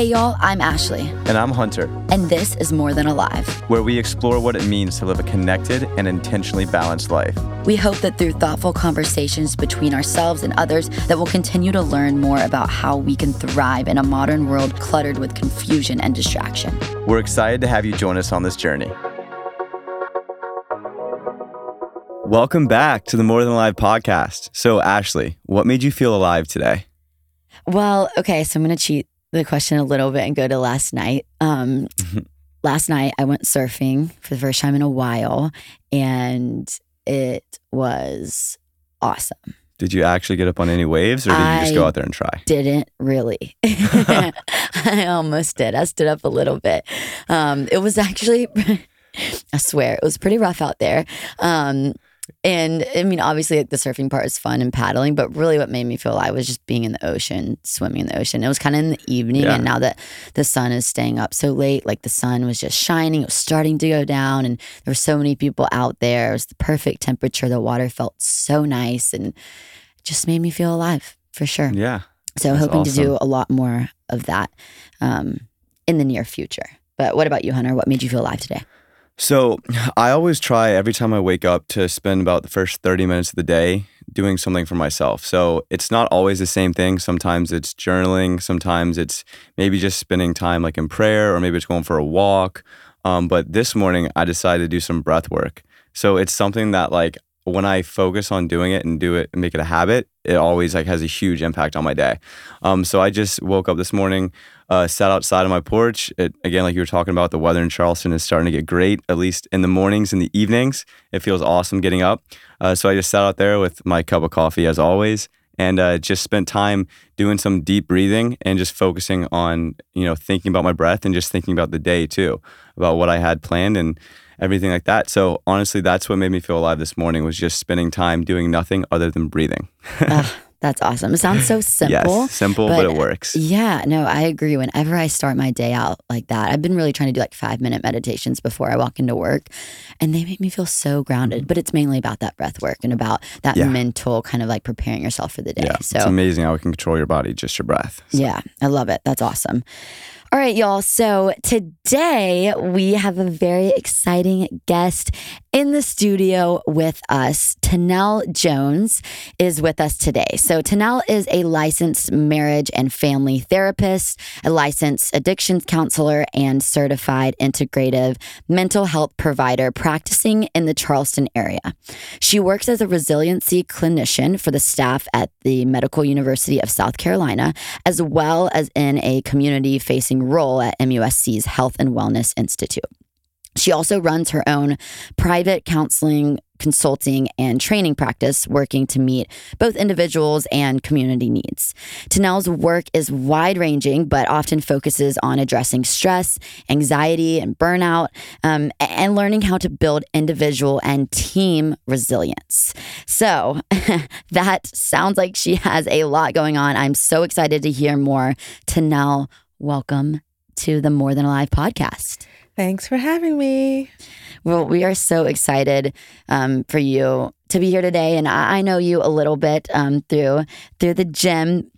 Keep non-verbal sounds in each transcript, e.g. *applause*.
Hey, y'all, I'm Ashley, And I'm Hunter, and this is More Than Alive. where we explore what it means to live a connected and intentionally balanced life. We hope that through thoughtful conversations between ourselves and others that we'll continue to learn more about how we can thrive in a modern world cluttered with confusion and distraction. We're excited to have you join us on this journey. Welcome back to the More Than Alive podcast. So, Ashley, what made you feel alive today? Well, okay, so I'm going to cheat the question a little bit and go to last night. Um, last night, I went surfing for the first time in a while, and it was awesome. Did you actually get up on any waves or did you just go out there and try? didn't really. *laughs* *laughs* I almost did. I stood up a little bit. Um, it was actually, *laughs* I swear, it was pretty rough out there. Um, and I mean, obviously, like the surfing part is fun and paddling, but really what made me feel alive was just being in the ocean, swimming in the ocean. It was kind of in the evening, Yeah. and now that the sun is staying up so late, like the sun was just shining, it was starting to go down, and there were so many people out there. It was the perfect temperature. The water felt so nice, and just made me feel alive for sure. Yeah. So hoping to do a lot more of that um, in the near future. But what about you, Hunter? What made you feel alive today? So, I always try every time I wake up to spend about the first 30 minutes of the day doing something for myself. So, it's not always the same thing. Sometimes it's journaling, sometimes it's maybe just spending time like in prayer, or maybe it's going for a walk. Um, but this morning, I decided to do some breath work. So, it's something that like when I focus on doing it and do it and make it a habit, it always like has a huge impact on my day. Um, so I just woke up this morning, uh, sat outside on my porch. It, again, like you were talking about, the weather in Charleston is starting to get great, at least in the mornings and the evenings. It feels awesome getting up. Uh, so I just sat out there with my cup of coffee as always and uh, just spent time doing some deep breathing and just focusing on, you know, thinking about my breath and just thinking about the day too, about what I had planned and everything like that. So honestly, that's what made me feel alive this morning was just spending time doing nothing other than breathing. *laughs* Ugh, that's awesome. It sounds so simple. Yes, simple, but, but- it uh, works. Yeah, no, I agree. Whenever I start my day out like that, I've been really trying to do like five minute meditations before I walk into work, and they make me feel so grounded. But it's mainly about that breath work and about that Yeah. mental kind of like preparing yourself for the day. Yeah, so it's amazing how we can control your body, just your breath. So- Yeah, I love it. That's awesome. All right, y'all. So today we have a very exciting guest in the studio with us. Tenelle Jones is with us today. So Tenelle is a licensed marriage and family therapist, a licensed addictions counselor, and certified integrative mental health provider practicing in the Charleston area. She works as a resiliency clinician for the staff at the Medical University of South Carolina, as well as in a community facing role at MUSC's Health and Wellness Institute. She also runs her own private counseling, consulting, and training practice, working to meet both individuals and community needs. Tenelle's work is wide ranging, but often focuses on addressing stress, anxiety, and burnout, um, and learning how to build individual and team resilience. So *laughs* that sounds like she has a lot going on. I'm so excited to hear more. Tenelle, welcome to the More Than Alive podcast. Thanks for having me. Well, we are so excited um, for you to be here today, and I, I know you a little bit um, through through the gym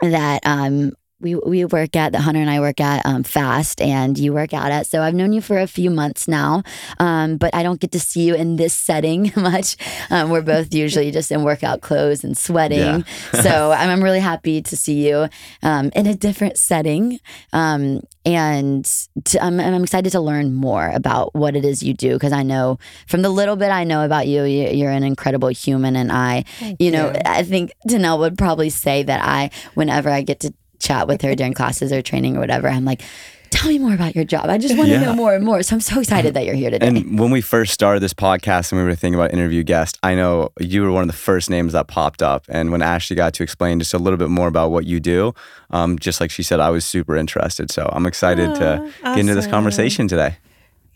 that um, we we work at, that Hunter and I work at um, Fast, and you work out at. So I've known you for a few months now, um, but I don't get to see you in this setting *laughs* much. Um, we're both usually just in workout clothes and sweating. *laughs* so I'm, I'm really happy to see you um, in a different setting. Um, and to, I'm, I'm excited to learn more about what it is you do because I know from the little bit I know about you, you you're an incredible human. And I, Thank you know. I think Tenelle would probably say that I, whenever I get to chat with her during classes or training or whatever, I'm like, tell me more about your job. I just want to know more and more. So I'm so excited that you're here today. And when we first started this podcast and we were thinking about interview guests, I know you were one of the first names that popped up. And when Ashley got to explain just a little bit more about what you do, um, just like she said, I was super interested. So I'm excited to Aw, get into this conversation today.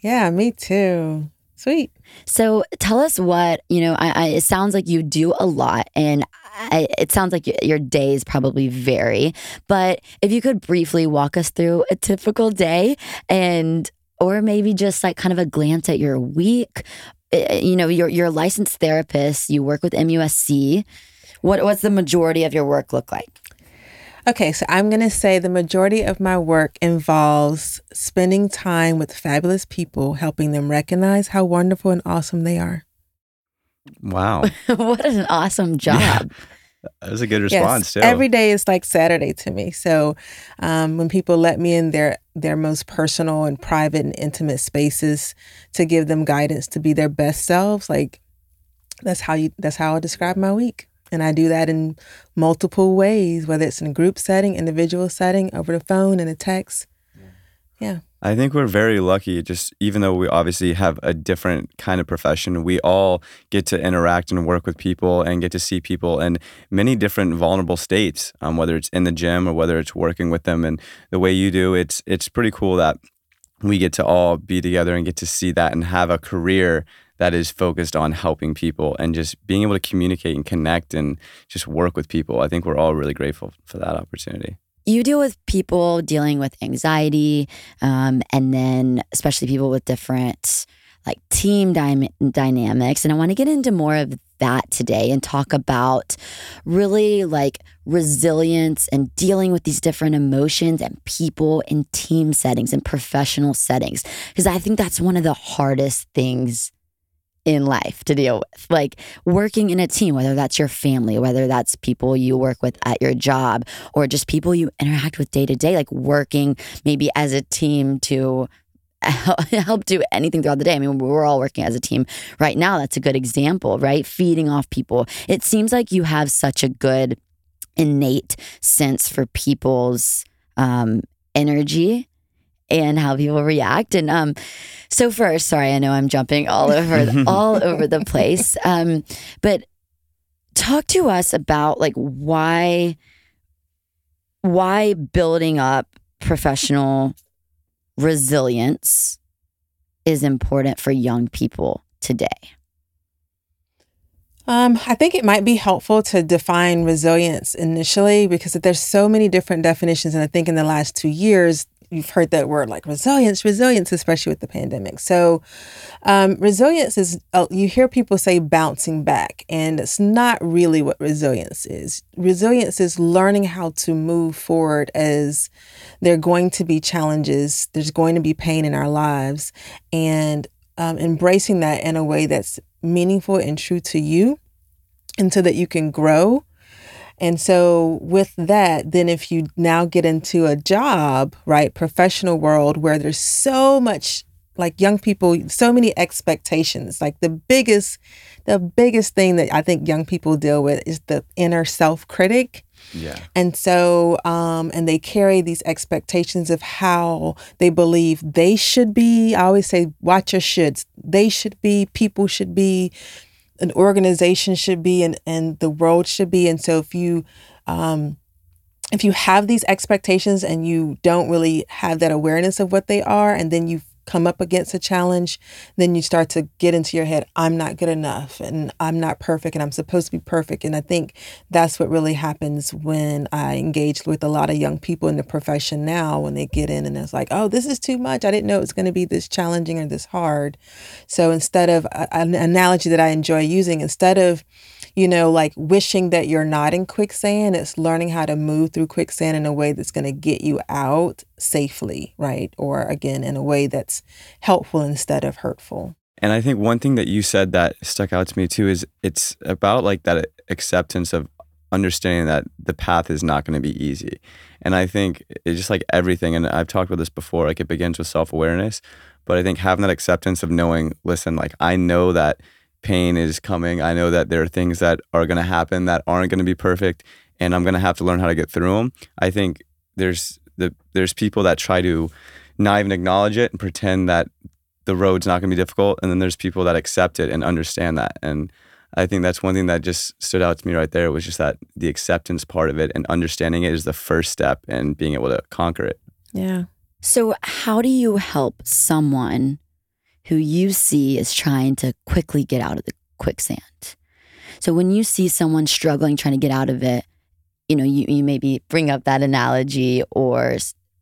Yeah, me too. Sweet. So tell us what you know. I, I it sounds like you do a lot, and I, it sounds like your days probably vary. But if you could briefly walk us through a typical day, and or maybe just like kind of a glance at your week. Uh, You know, you're you're a licensed therapist. You work with MUSC. What what's the majority of your work look like? Okay, so I'm going to say the majority of my work involves spending time with fabulous people, helping them recognize how wonderful and awesome they are. Wow. *laughs* what an awesome job. Yeah. That was a good response yes, too. Every day is like Saturday to me. So um, when people let me in their their most personal and private and intimate spaces to give them guidance to be their best selves, like that's how you that's how I describe my week. And I do that in multiple ways, whether it's in a group setting, individual setting, over the phone, in a text. Yeah. I think we're very lucky, just even though we obviously have a different kind of profession, we all get to interact and work with people and get to see people in many different vulnerable states, um, whether it's in the gym or whether it's working with them. And the way you do, it's it's pretty cool that we get to all be together and get to see that and have a career that is focused on helping people and just being able to communicate and connect and just work with people. I think we're all really grateful for that opportunity you deal with people dealing with anxiety um, and then especially people with different like team dy- dynamics and i want to get into more of that today and talk about really like resilience and dealing with these different emotions and people in team settings and professional settings because i think that's one of the hardest things in life to deal with. Like working in a team, whether that's your family, whether that's people you work with at your job, or just people you interact with day to day, like working maybe as a team to *laughs* help do anything throughout the day. I mean, we're all working as a team right now. That's a good example, right? Feeding off people. It seems like you have such a good innate sense for people's um, energy and how people react. And um, so first, sorry, I know I'm jumping all over *laughs* all over the place. Um, but talk to us about like why why building up professional resilience is important for young people today. Um, I think it might be helpful to define resilience initially because there's so many different definitions, and I think in the last two years you've heard that word like resilience, resilience, especially with the pandemic. So, um, resilience is, uh, you hear people say bouncing back, and it's not really what resilience is. Resilience is learning how to move forward as there are going to be challenges, there's going to be pain in our lives, and um, embracing that in a way that's meaningful and true to you, and so that you can grow and so, with that, then if you now get into a job, right, professional world where there's so much like young people so many expectations like the biggest the biggest thing that i think young people deal with is the inner self critic yeah. And so um and they carry these expectations of how they believe they should be. I always say watch your shoulds. They should be. People should be an organization should be and, and the world should be. And so if you um, if you have these expectations and you don't really have that awareness of what they are, and then you come up against a challenge, then you start to get into your head, I'm not good enough and I'm not perfect and I'm supposed to be perfect. And I think that's what really happens when I engage with a lot of young people in the profession now when they get in and it's like, oh, this is too much. I didn't know it was going to be this challenging or this hard. So instead of uh, an analogy that I enjoy using, instead of you know, like wishing that you're not in quicksand. It's learning how to move through quicksand in a way that's going to get you out safely, right? Or again, in a way that's helpful instead of hurtful. And I think one thing that you said that stuck out to me too is it's about like that acceptance of understanding that the path is not going to be easy. And I think it's just like everything, and I've talked about this before, like it begins with self awareness. But I think having that acceptance of knowing, listen, like I know that pain is coming. I know that there are things that are going to happen that aren't going to be perfect, and I'm going to have to learn how to get through them. I think there's the there's people that try to not even acknowledge it and pretend that the road's not going to be difficult, and then there's people that accept it and understand that. And I think that's one thing that just stood out to me right there was just that the acceptance part of it and understanding it is the first step and being able to conquer it. Yeah. So, how do you help someone who you see is trying to quickly get out of the quicksand. So when you see someone struggling trying to get out of it, you know, you, you maybe bring up that analogy or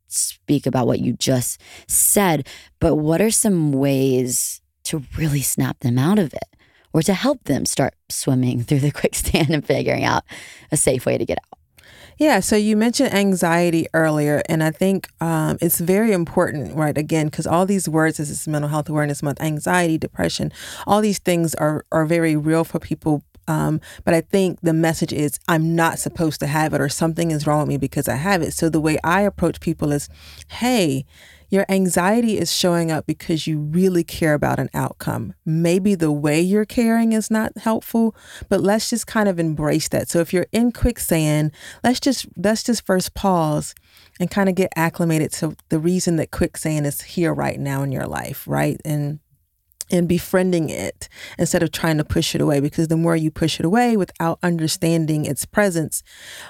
speak about what you just said. But what are some ways to really snap them out of it or to help them start swimming *laughs* through the quicksand and figuring out a safe way to get out? Yeah, so you mentioned anxiety earlier, and I think um, it's very important, right? Again, because all these words, as it's Mental Health Awareness Month, anxiety, depression, all these things are are very real for people. Um, but I think the message is I'm not supposed to have it, or something is wrong with me because I have it. So the way I approach people is, hey, your anxiety is showing up because you really care about an outcome. Maybe the way you're caring is not helpful, but let's just kind of embrace that. So if you're in quicksand, let's just let's just first pause and kind of get acclimated to the reason that quicksand is here right now in your life, right? And and befriending it instead of trying to push it away. Because the more you push it away without understanding its presence,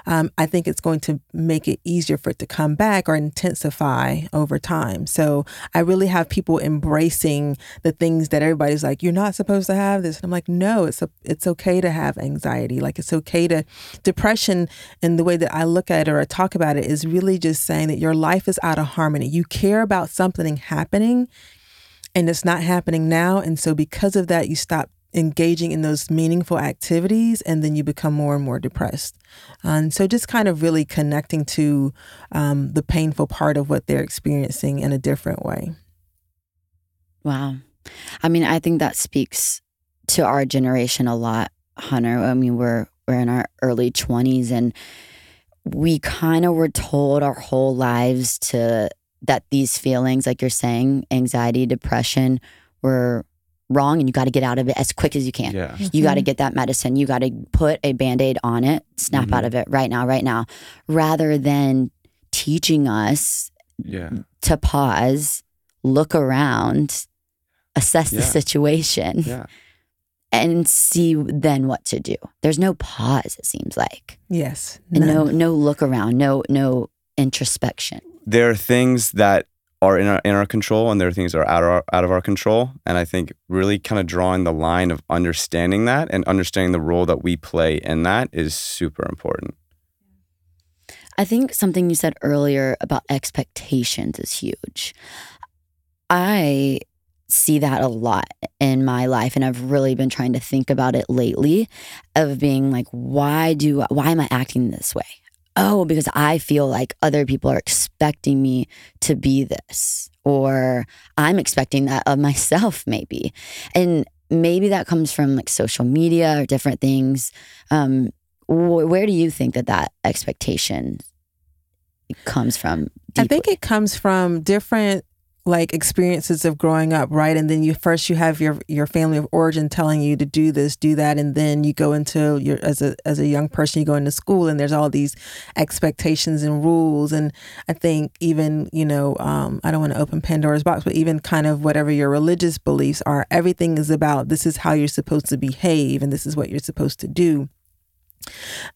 um, I think it's going to make it easier for it to come back or intensify over time. So I really have people embracing the things that everybody's like, you're not supposed to have this. And I'm like, no, it's a, it's okay to have anxiety. Like it's okay to depression. And the way that I look at it or I talk about it is really just saying that your life is out of harmony. You care about something happening and it's not happening now. And so, because of that, you stop engaging in those meaningful activities and then you become more and more depressed. And so, just kind of really connecting to um, the painful part of what they're experiencing in a different way. Wow. I mean, I think that speaks to our generation a lot, Hunter. I mean, we're we're in our early 20s and we kind of were told our whole lives to that these feelings, like you're saying, anxiety, depression, were wrong and you got to get out of it as quick as you can. Yeah. You got to get that medicine. You got to put a band aid on it, snap Mhm. out of it right now, right now, rather than teaching us Yeah. to pause, look around, assess the situation, Yeah. and see then what to do. There's no pause, it seems like. Yes. And no no look around, no no introspection. There are things that are in our in our control and there are things that are out of our, out of our control and I think really kind of drawing the line of understanding that and understanding the role that we play in that is super important. I think something you said earlier about expectations is huge. I see that a lot in my life and I've really been trying to think about it lately of being like why do why am I acting this way? Oh, because I feel like other people are expecting me to be this or I'm expecting that of *laughs* myself maybe. And maybe that comes from like social media or different things. Um wh- where do you think that that expectation comes from? I think it comes from different like experiences of growing up, right? And then you first you have your your family of origin telling you to do this, do that, and then you go into your as a as a young person, you go into school and there's all these expectations and rules. And I think even, you know, um, I don't want to open Pandora's box, but even kind of whatever your religious beliefs are, everything is about this is how you're supposed to behave and this is what you're supposed to do.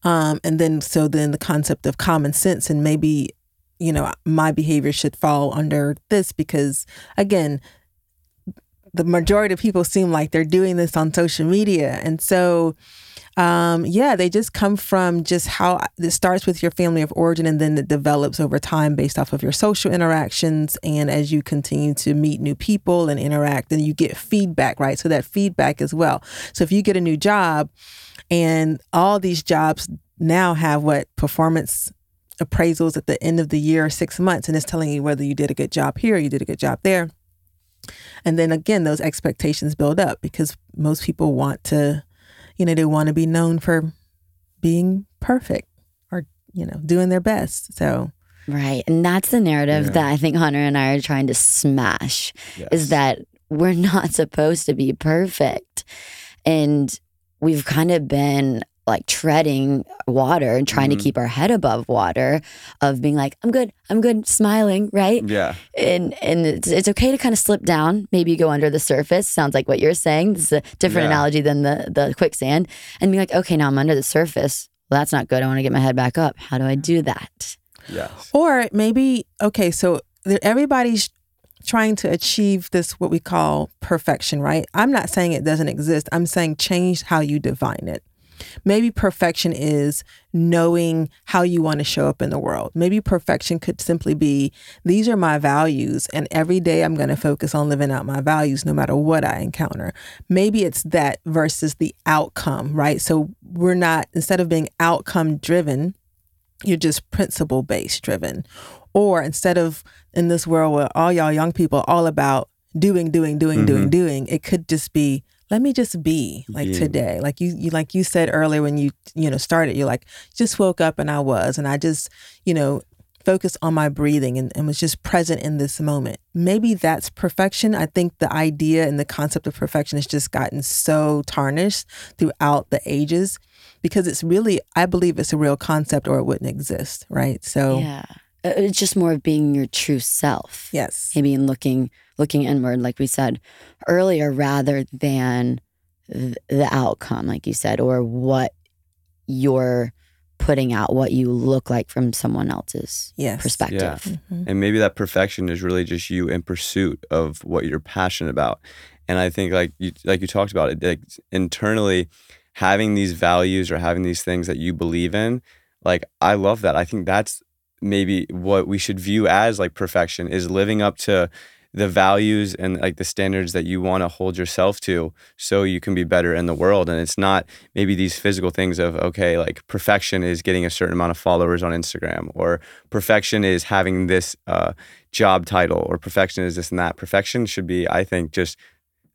Um, and then so then the concept of common sense and maybe you know my behavior should fall under this because again the majority of people seem like they're doing this on social media. And so um, yeah they just come from just how it starts with your family of origin and then it develops over time based off of your social interactions. And as you continue to meet new people and interact then you get feedback right? So that feedback as well. So if you get a new job and all these jobs now have what? Performance appraisals at the end of the year, six months, and it's telling you whether you did a good job here, you did a good job there. And then again, those expectations build up because most people want to, you know, they want to be known for being perfect or, you know, doing their best. So, Right. And that's the narrative Yeah. that I think Hunter and I are trying to smash Yes. is that we're *laughs* not supposed to be perfect. And we've kind of been like treading water and trying Mhm. to keep our head above water of being like, I'm good, I'm good, smiling, right? Yeah. And and it's, it's okay to kind of slip down, maybe go under the surface. Sounds like what you're saying. This is a different Yeah. analogy than the the quicksand. And be like, okay, now I'm under the surface. Well, that's not good. I want to get my head back up. How do I do that? Yes. or maybe, okay, so everybody's trying to achieve this, what we call perfection, right? I'm not saying it doesn't exist. I'm saying change how you define it. Maybe perfection is knowing how you want to show up in the world. Maybe perfection could simply be these are my values, and every day I'm going to focus on living out my values no matter what I encounter. Maybe it's that versus the outcome, right? So we're not, instead of being outcome driven, you're just principle based driven. Or instead of in this world where all y'all young people all about doing, doing, doing, Mhm. doing, doing, it could just be let me just be like Being. today. Like you, you like you said earlier when you you know started, you're like just woke up and I was and I just you know focused on my breathing and, and was just present in this moment. Maybe that's perfection. I think the idea and the concept of perfection has just gotten so tarnished throughout the ages because it's really, I believe it's a real concept or it wouldn't exist, right? So, Yeah. Uh, It's just more of being your true self. yes. Maybe in looking looking inward, like we said earlier, rather than the outcome, like you said, or what you're putting out, what you look like from someone else's Yes. perspective. Mhm. And maybe that perfection is really just you in pursuit of what you're passionate about. And I think like you like you talked about it, like internally having these values or having these things that you believe in, like I love that. I think that's maybe what we should view as like perfection is living up to the values and like the standards that you want to hold yourself to so you can be better in the world. And it's not maybe these physical things of okay like perfection is getting a certain amount of followers on instagram or perfection is having this uh, job title or perfection is this and that. Perfection should be i think just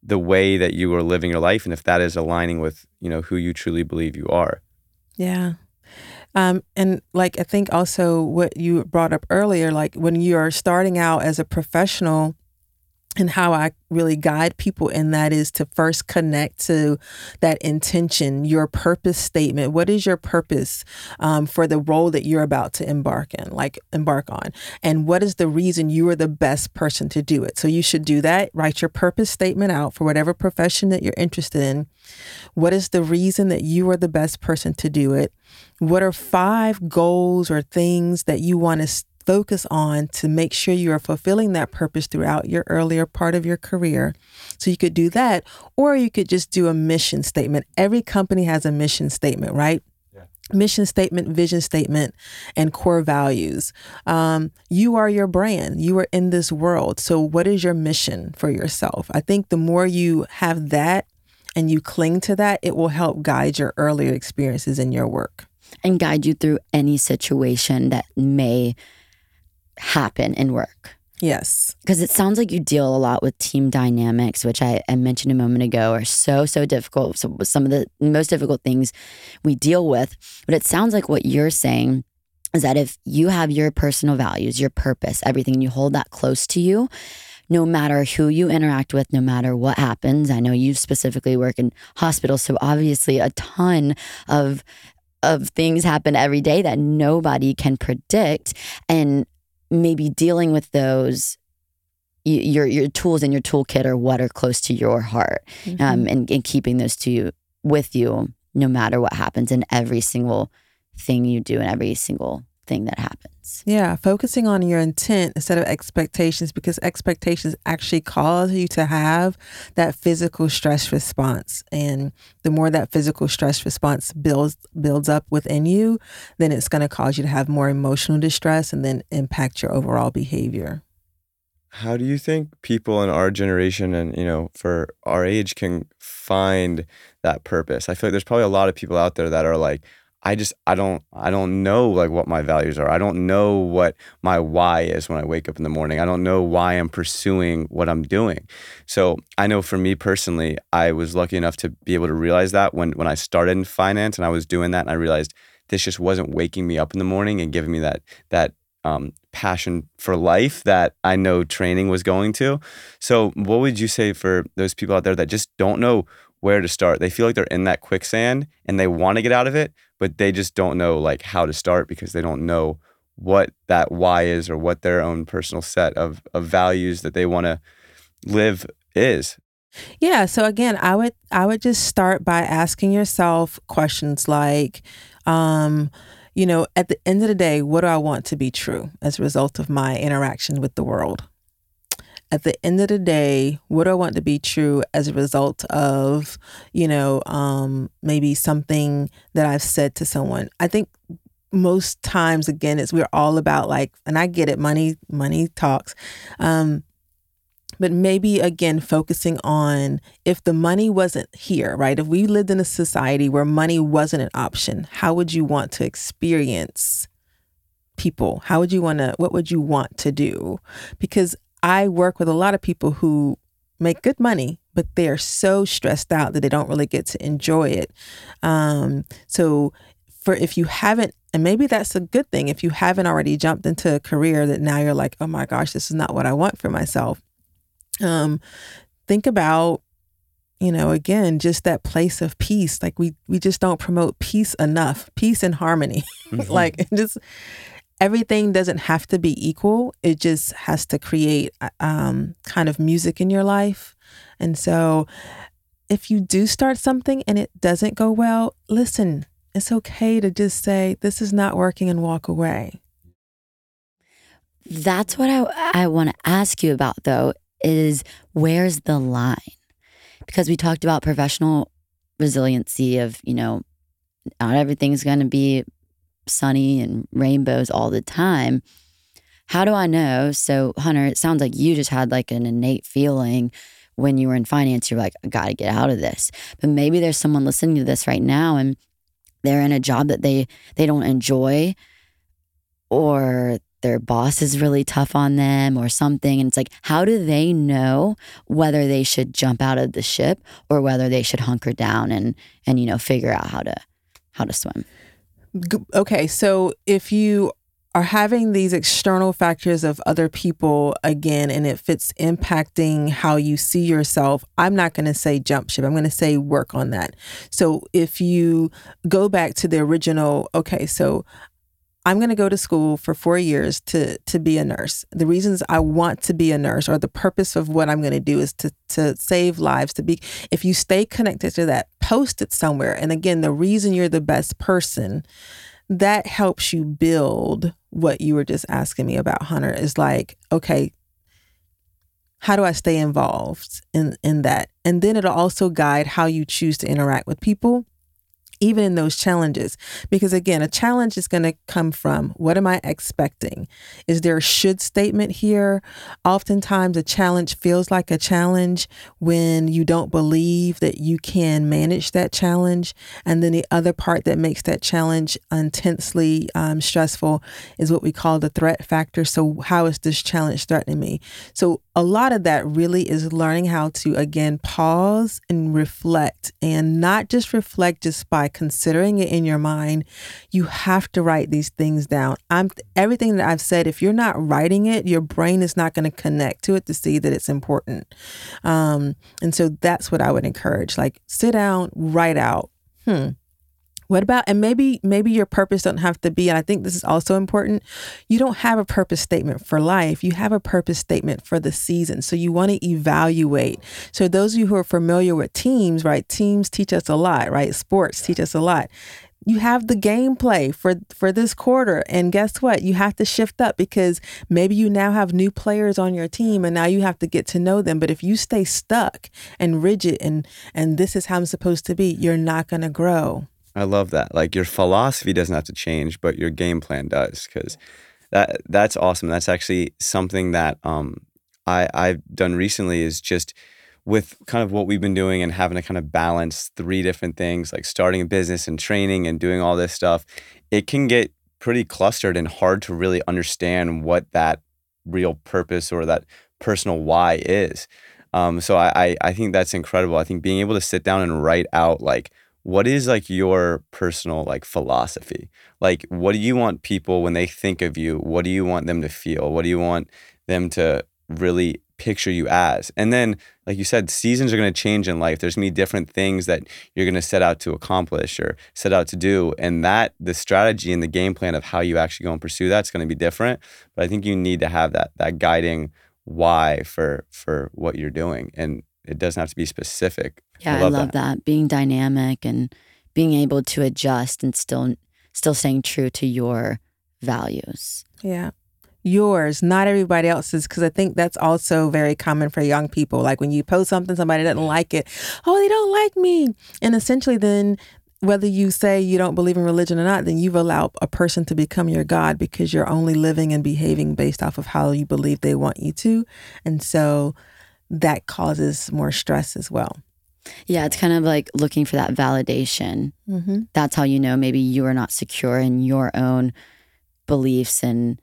the way that you are living your life and if that is aligning with you know who you truly believe you are. Yeah. Um, and like I think also what you brought up earlier, like when you are starting out as a professional and how I really guide people in that is to first connect to that intention, your purpose statement. What is your purpose um, for the role that you're about to embark in, like embark on? And what is the reason you are the best person to do it? So you should do that. Write your purpose statement out for whatever profession that you're interested in. What is the reason that you are the best person to do it? What are five goals or things that you want to focus on to make sure you are fulfilling that purpose throughout your earlier part of your career? So you could do that, or you could just do a mission statement. Every company has a mission statement, right? Mission statement, vision statement, and core values. Um, you are your brand. You are in this world. So, what is your mission for yourself? I think the more you have that and you cling to that, it will help guide your earlier experiences in your work. And guide you through any situation that may happen in work. Yes. because it sounds like you deal a lot with team dynamics, which I, I mentioned a moment ago are so, so difficult. So, some of the most difficult things we deal with. But it sounds like what you're saying is that if you have your personal values, your purpose, everything, and you hold that close to you, no matter who you interact with, no matter what happens, I know you specifically work in hospitals, so obviously a ton of of things happen every day that nobody can predict, and maybe dealing with those your your tools in your toolkit are what are close to your heart um, and, and keeping those to you with you no matter what happens in every single thing you do and every single thing that happens Yeah, focusing on your intent instead of expectations because expectations actually cause you to have that physical stress response. And the more that physical stress response builds builds up within you, then it's going to cause you to have more emotional distress and then impact your overall behavior. How do you think people in our generation and you know for our age can find that purpose? I feel like there's probably a lot of people out there that are like, I just I don't I don't know like what my values are. I don't know what my why is when I wake up in the morning. I don't know why I'm pursuing what I'm doing. So I know for me personally, I was lucky enough to be able to realize that when when I started in finance and I was doing that and I realized this just wasn't waking me up in the morning and giving me that that um, passion for life that I know training was going to. So, what would you say for those people out there that just don't know where to start? They feel like they're in that quicksand and they want to get out of it, but they just don't know like how to start because they don't know what that why is or what their own personal set of, of values that they want to live is. Yeah, so again, I would I would just start by asking yourself questions like um you know, at the end of the day, what do I want to be true as a result of my interaction with the world? At the end of the day, what do I want to be true as a result of, you know, um, maybe something that I've said to someone? I think most times, again, it's we're all about like, and I get it, money, money talks. Um, but maybe again focusing on if the money wasn't here right if we lived in a society where money wasn't an option how would you want to experience people? How would you want to, what would you want to do? Because I work with a lot of people who make good money, but they are so stressed out that they don't really get to enjoy it. Um, so, for if you haven't, and maybe that's a good thing, if you haven't already jumped into a career that now you're like, oh my gosh, this is not what I want for myself. Um, think about you know again just that place of peace like we we just don't promote peace enough peace and harmony *laughs* mm-hmm. like just everything doesn't have to be equal. It just has to create um, kind of music in your life. And so if you do start something and it doesn't go well listen it's okay to just say this is not working and walk away. That's what i, I want to ask you about though is where's the line? Because we talked about professional resiliency of, you know, not everything's going to be sunny and rainbows all the time. How do I know? So, Hunter, it sounds like you just had like an innate feeling when you were in finance. You're like, I got to get out of this. But maybe there's someone listening to this right now and they're in a job that they they don't enjoy or their boss is really tough on them or something. And it's like, how do they know whether they should jump out of the ship or whether they should hunker down and and you know figure out how to how to swim? Okay, so if you are having these external factors of other people again and if it's impacting how you see yourself i'm not going to say jump ship i'm going to say work on that. So if you go back to the original okay so I'm going to go to school for four years to to be a nurse. The reasons I want to be a nurse, or the purpose of what I'm going to do, is to to save lives. To be, if you stay connected to that, post it somewhere. And again, the reason you're the best person, that helps you build what you were just asking me about, Hunter. Is like, okay, how do I stay involved in in that? And then it'll also guide how you choose to interact with people even in those challenges. Because again, a challenge is going to come from what am I expecting? Is there a should statement here? Oftentimes, a challenge feels like a challenge when you don't believe that you can manage that challenge. And then the other part that makes that challenge intensely um, stressful is what we call the threat factor. So, how is this challenge threatening me? So, a lot of that really is learning how to, again, pause and reflect and not just reflect just by considering it in your mind, you have to write these things down. I'm everything that I've said, if you're not writing it, your brain is not going to connect to it to see that it's important. Um, and so that's what I would encourage. Like sit down, write out, hmm, what about and maybe maybe your purpose don't have to be and I think this is also important. You don't have a purpose statement for life. You have a purpose statement for the season. So you want to evaluate. So those of you who are familiar with teams, right? Teams teach us a lot, right? Sports teach us a lot you have the gameplay for for this quarter and guess what you have to shift up because maybe you now have new players on your team and now you have to get to know them but if you stay stuck and rigid and and this is how I'm supposed to be you're not going to grow I love that. Like your philosophy doesn't have to change, but your game plan does, because that that's awesome. That's actually something that um, I I've done recently is just with kind of what we've been doing and having to kind of balance three different things, like starting a business and training and doing all this stuff. It can get pretty clustered and hard to really understand what that real purpose or that personal why is. Um, so I, I I think that's incredible. I think being able to sit down and write out like what is like your personal like philosophy? Like what do you want people when they think of you what do you want them to feel? What do you want them to really picture you as? And then like you said seasons are going to change in life. There's going to be different things that you're going to set out to accomplish or set out to do and that the strategy and the game plan of how you actually go and pursue that's going to be different but i think you need to have that that guiding why for for what you're doing and it doesn't have to be specific. Yeah, I love, I love that. that. Being dynamic and being able to adjust and still still staying true to your values. Yeah. Yours, not everybody else's, because I think that's also very common for young people. Like when you post something, somebody doesn't like it. Oh, they don't like me. And essentially, then whether you say you don't believe in religion or not, then you've allowed a person to become your God because you're only living and behaving based off of how you believe they want you to. And so that causes more stress as well. Yeah, it's kind of like looking for that validation. Mm-hmm. That's how you know maybe you are not secure in your own beliefs and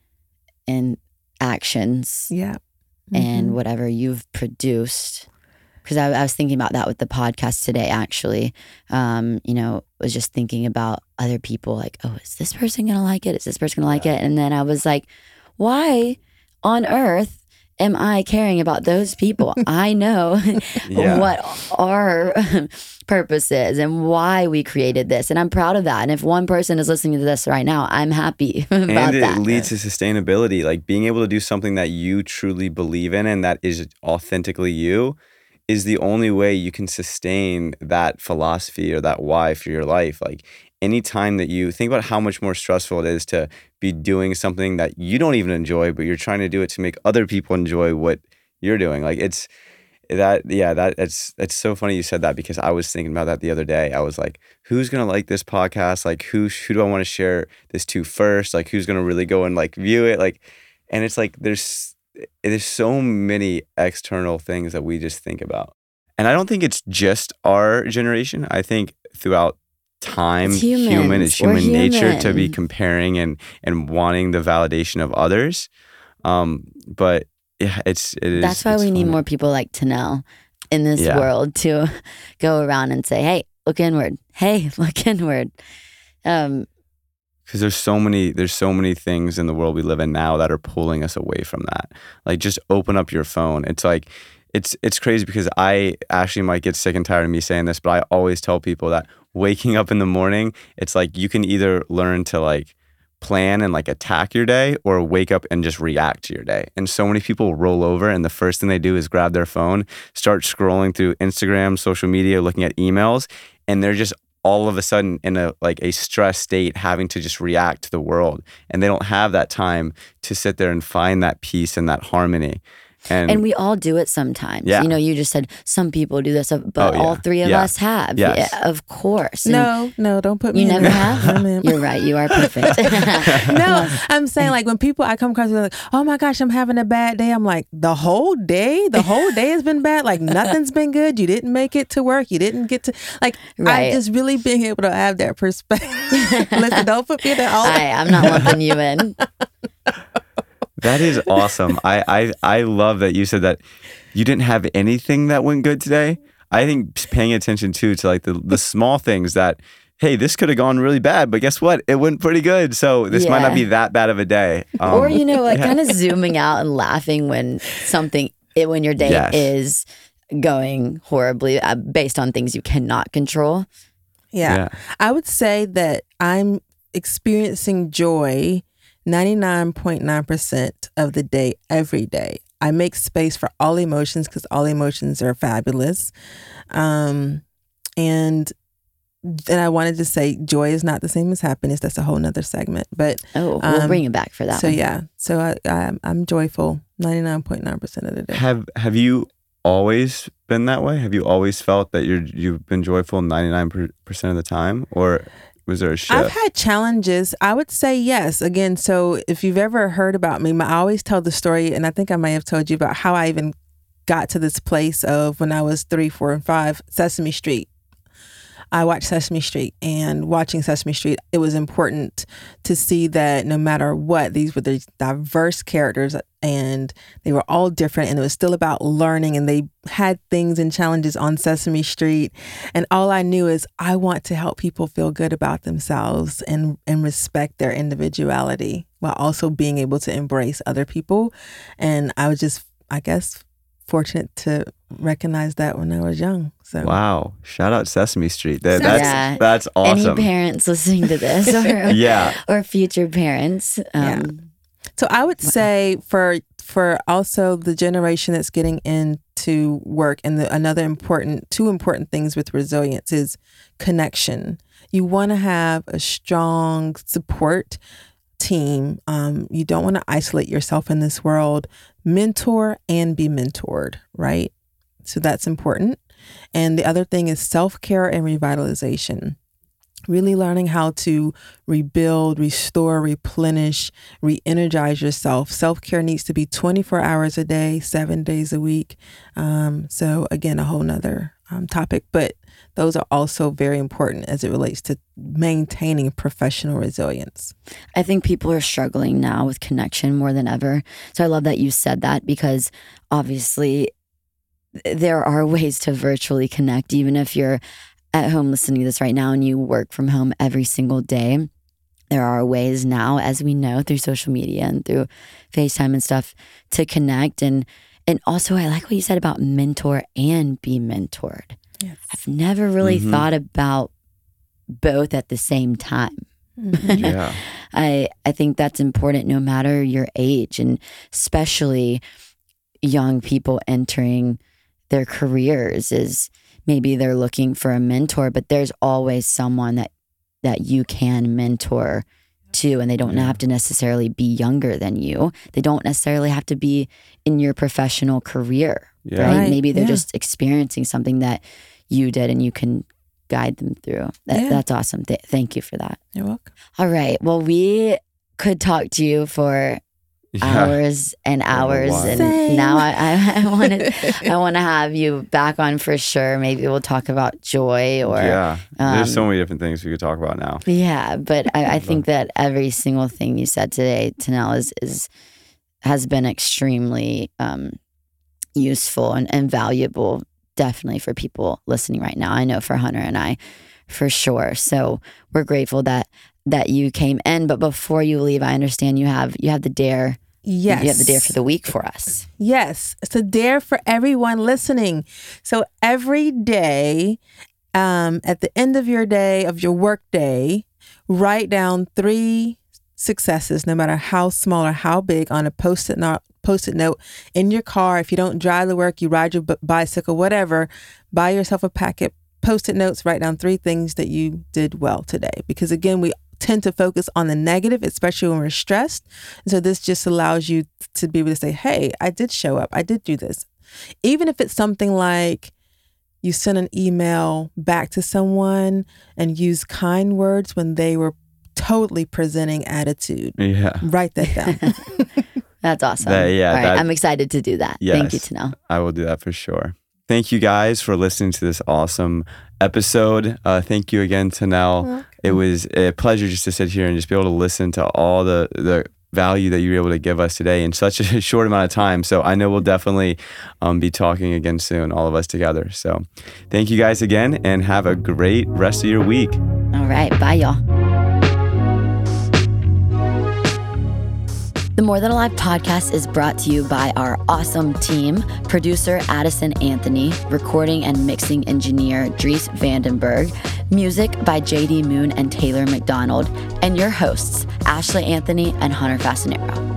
and actions Yeah. and Mhm. whatever you've produced. Because I, I was thinking about that with the podcast today, actually. Um, you know, was just thinking about other people like, oh, is this person going to like it? Is this person going to like it? And then I was like, why on earth am I caring about those people? *laughs* I know Yeah. what our purpose is and why we created this. And I'm proud of that. And if one person is listening to this right now, I'm happy *laughs* about and it that. leads to sustainability like being able to do something that you truly believe in and that is authentically you is the only way you can sustain that philosophy or that why for your life like anytime that you think about how much more stressful it is to be doing something that you don't even enjoy but you're trying to do it to make other people enjoy what you're doing. Like it's that yeah that it's it's so funny you said that because i was thinking about that the other day. I was like who's gonna like this podcast? Like who who do i want to share this to first? Like who's gonna really go and like view it? Like and it's like there's there's so many external things that we just think about. And i don't think it's just our generation. I think throughout time It's human it's We're human nature to be comparing and and wanting the validation of others um but yeah it's it is That's why we need more people like Tenelle in this Yeah. world to *laughs* go around and say, "Hey, look inward. Hey, *laughs* look inward." Um, because there's so many there's so many things in the world we live in now that are pulling us away from that like just open up your phone it's like it's it's crazy because i actually might get sick and tired of me saying this but i always tell people that waking up in the morning it's like you can either learn to like plan and like attack your day or wake up and just react to your day. And so many people roll over and the first thing they do is grab their phone start scrolling through instagram social media looking at emails and they're just all of a sudden in a like a stress state having to just react to the world. And they don't have that time to sit there and find that peace and that harmony and, and we all do it sometimes. Yeah. You know, you just said some people do this, uh, but Oh, all yeah. three of Yeah. us have. Yes. Yeah, of course. And No, no, don't put me. You in never that. have? No, ma'am. You're right. You are perfect. *laughs* *laughs* no, I'm saying like when people I come across they're like, oh my gosh, I'm having a bad day. I'm like, the whole day, the whole day has been bad. Like nothing's been good. You didn't make it to work. You didn't get to like. Right. I just really being able to have that perspective. *laughs* Listen, don't put me in that all. I, I'm not lumping you in. That is awesome I, I i love that you said that you didn't have anything that went good today i think paying attention too to like the, the small things that hey this could have gone really bad but guess what it went pretty good so this might not be that bad of a day Um, or you know, like yeah. kind of zooming out and laughing when something it, when your day Yes. is going horribly uh, based on things you cannot control. yeah. yeah I would say that I'm experiencing joy 99.9% of the day, every day. I make space for all emotions because all emotions are fabulous. Um, and then I wanted to say joy is not the same as happiness. That's a whole nother segment. But Oh, we'll Um, bring it back for that. so, one. yeah. So I, I, I'm joyful 99.9% of the day. have have you always been that way have you always felt that you're you've been joyful 99% of the time or was there a shift I've had challenges. I would say yes. Again, so if you've ever heard about me, I always tell the story, and I think I may have told you about how I even got to this place of when I was three, four, and five, Sesame Street. I watched Sesame Street, and watching Sesame Street, it was important to see that no matter what, these were these diverse characters, and they were all different, and it was still about learning, and they had things and challenges on Sesame Street, and all I knew is I want to help people feel good about themselves and and respect their individuality while also being able to embrace other people, and I was just, I guess, fortunate to recognize that when I was young. So wow shout out sesame street that, that's Yeah. that's awesome Any parents listening to this *laughs* or, yeah or future parents. Um, Yeah. So I would say for for also the generation that's getting into work and the, another important two important things with resilience is connection. You want to have a strong support team. Um, you don't want to isolate yourself in this world. Mentor and be mentored, right? So that's important. And the other thing is self care and revitalization. Really learning how to rebuild, restore, replenish, re energize yourself. Self care needs to be 24 hours a day, seven days a week. Um, so, again, a whole nother um, topic. But those are also very important as it relates to maintaining professional resilience. I think people are struggling now with connection more than ever. So I love that you said that because obviously there are *laughs* ways to virtually connect, even if you're at home listening to this right now and you work from home every single day. There are ways now, as we know, through social media and through FaceTime and stuff to connect. And and also I like what you said about mentor and be mentored. Yes. I've never really Mhm. thought about both at the same time. *laughs* Yeah. I I think that's important no matter your age and especially young people entering their careers is maybe they're looking for a mentor but there's always someone that that you can mentor to and they don't Yeah. have to necessarily be younger than you. They don't necessarily have to be in your professional career, Yeah. right? Right, Maybe they're yeah. just experiencing something that you did and you can guide them through. That, Yeah. That's awesome. Th- thank you for that. You're welcome. All right. Well, we could talk to you for Yeah. hours and hours, and Same. now I, I, I want to *laughs* I want to have you back on for sure. Maybe we'll talk about joy or yeah. There's so um, many different things we could talk about now. yeah. But I, I *laughs* think that every single thing you said today, Tenelle, is is has been extremely um, useful and, and valuable, definitely for people listening right now. I know for Hunter and I, for sure. So we're grateful that that you came in. But before you leave, I understand you have you have the dare. Yes. You have the dare for the week for us. Yes, it's a dare for everyone listening. So every day, um, at the end of your day, of your work day, write down three successes, no matter how small or how big, on a post-it note. Post-it note in your car. If you don't drive to work, you ride your bicycle, whatever. Buy yourself a packet. Post-it notes. Write down three things that you did well today. Because again, we tend to focus on the negative, especially when we're stressed. And so this just allows you to be able to say, hey, I did show up. I did do this. Even if it's something like you sent an email back to someone and use kind words when they were totally presenting attitude. Yeah. Write that down. *laughs* *laughs* That's awesome. That- yeah, All right, that- I'm excited to do that. Thank you, Yes. Tenelle. I will do that for sure. Thank you guys for listening to this awesome episode. Uh, thank you again, Tenelle. It was a pleasure just to sit here and just be able to listen to all the the value that you were able to give us today in such a *laughs* short amount of time. So I know we'll definitely um, be talking again soon, all of us together. So thank you guys again, and have a great rest of your week. All right. Bye, y'all. The More Than Alive podcast is brought to you by our awesome team producer Addison Anthony, recording and mixing engineer Dries Vandenberg, music by JD Moon and Taylor MacDonald, and your hosts, Ashley Anthony and Hunter Fasanaro.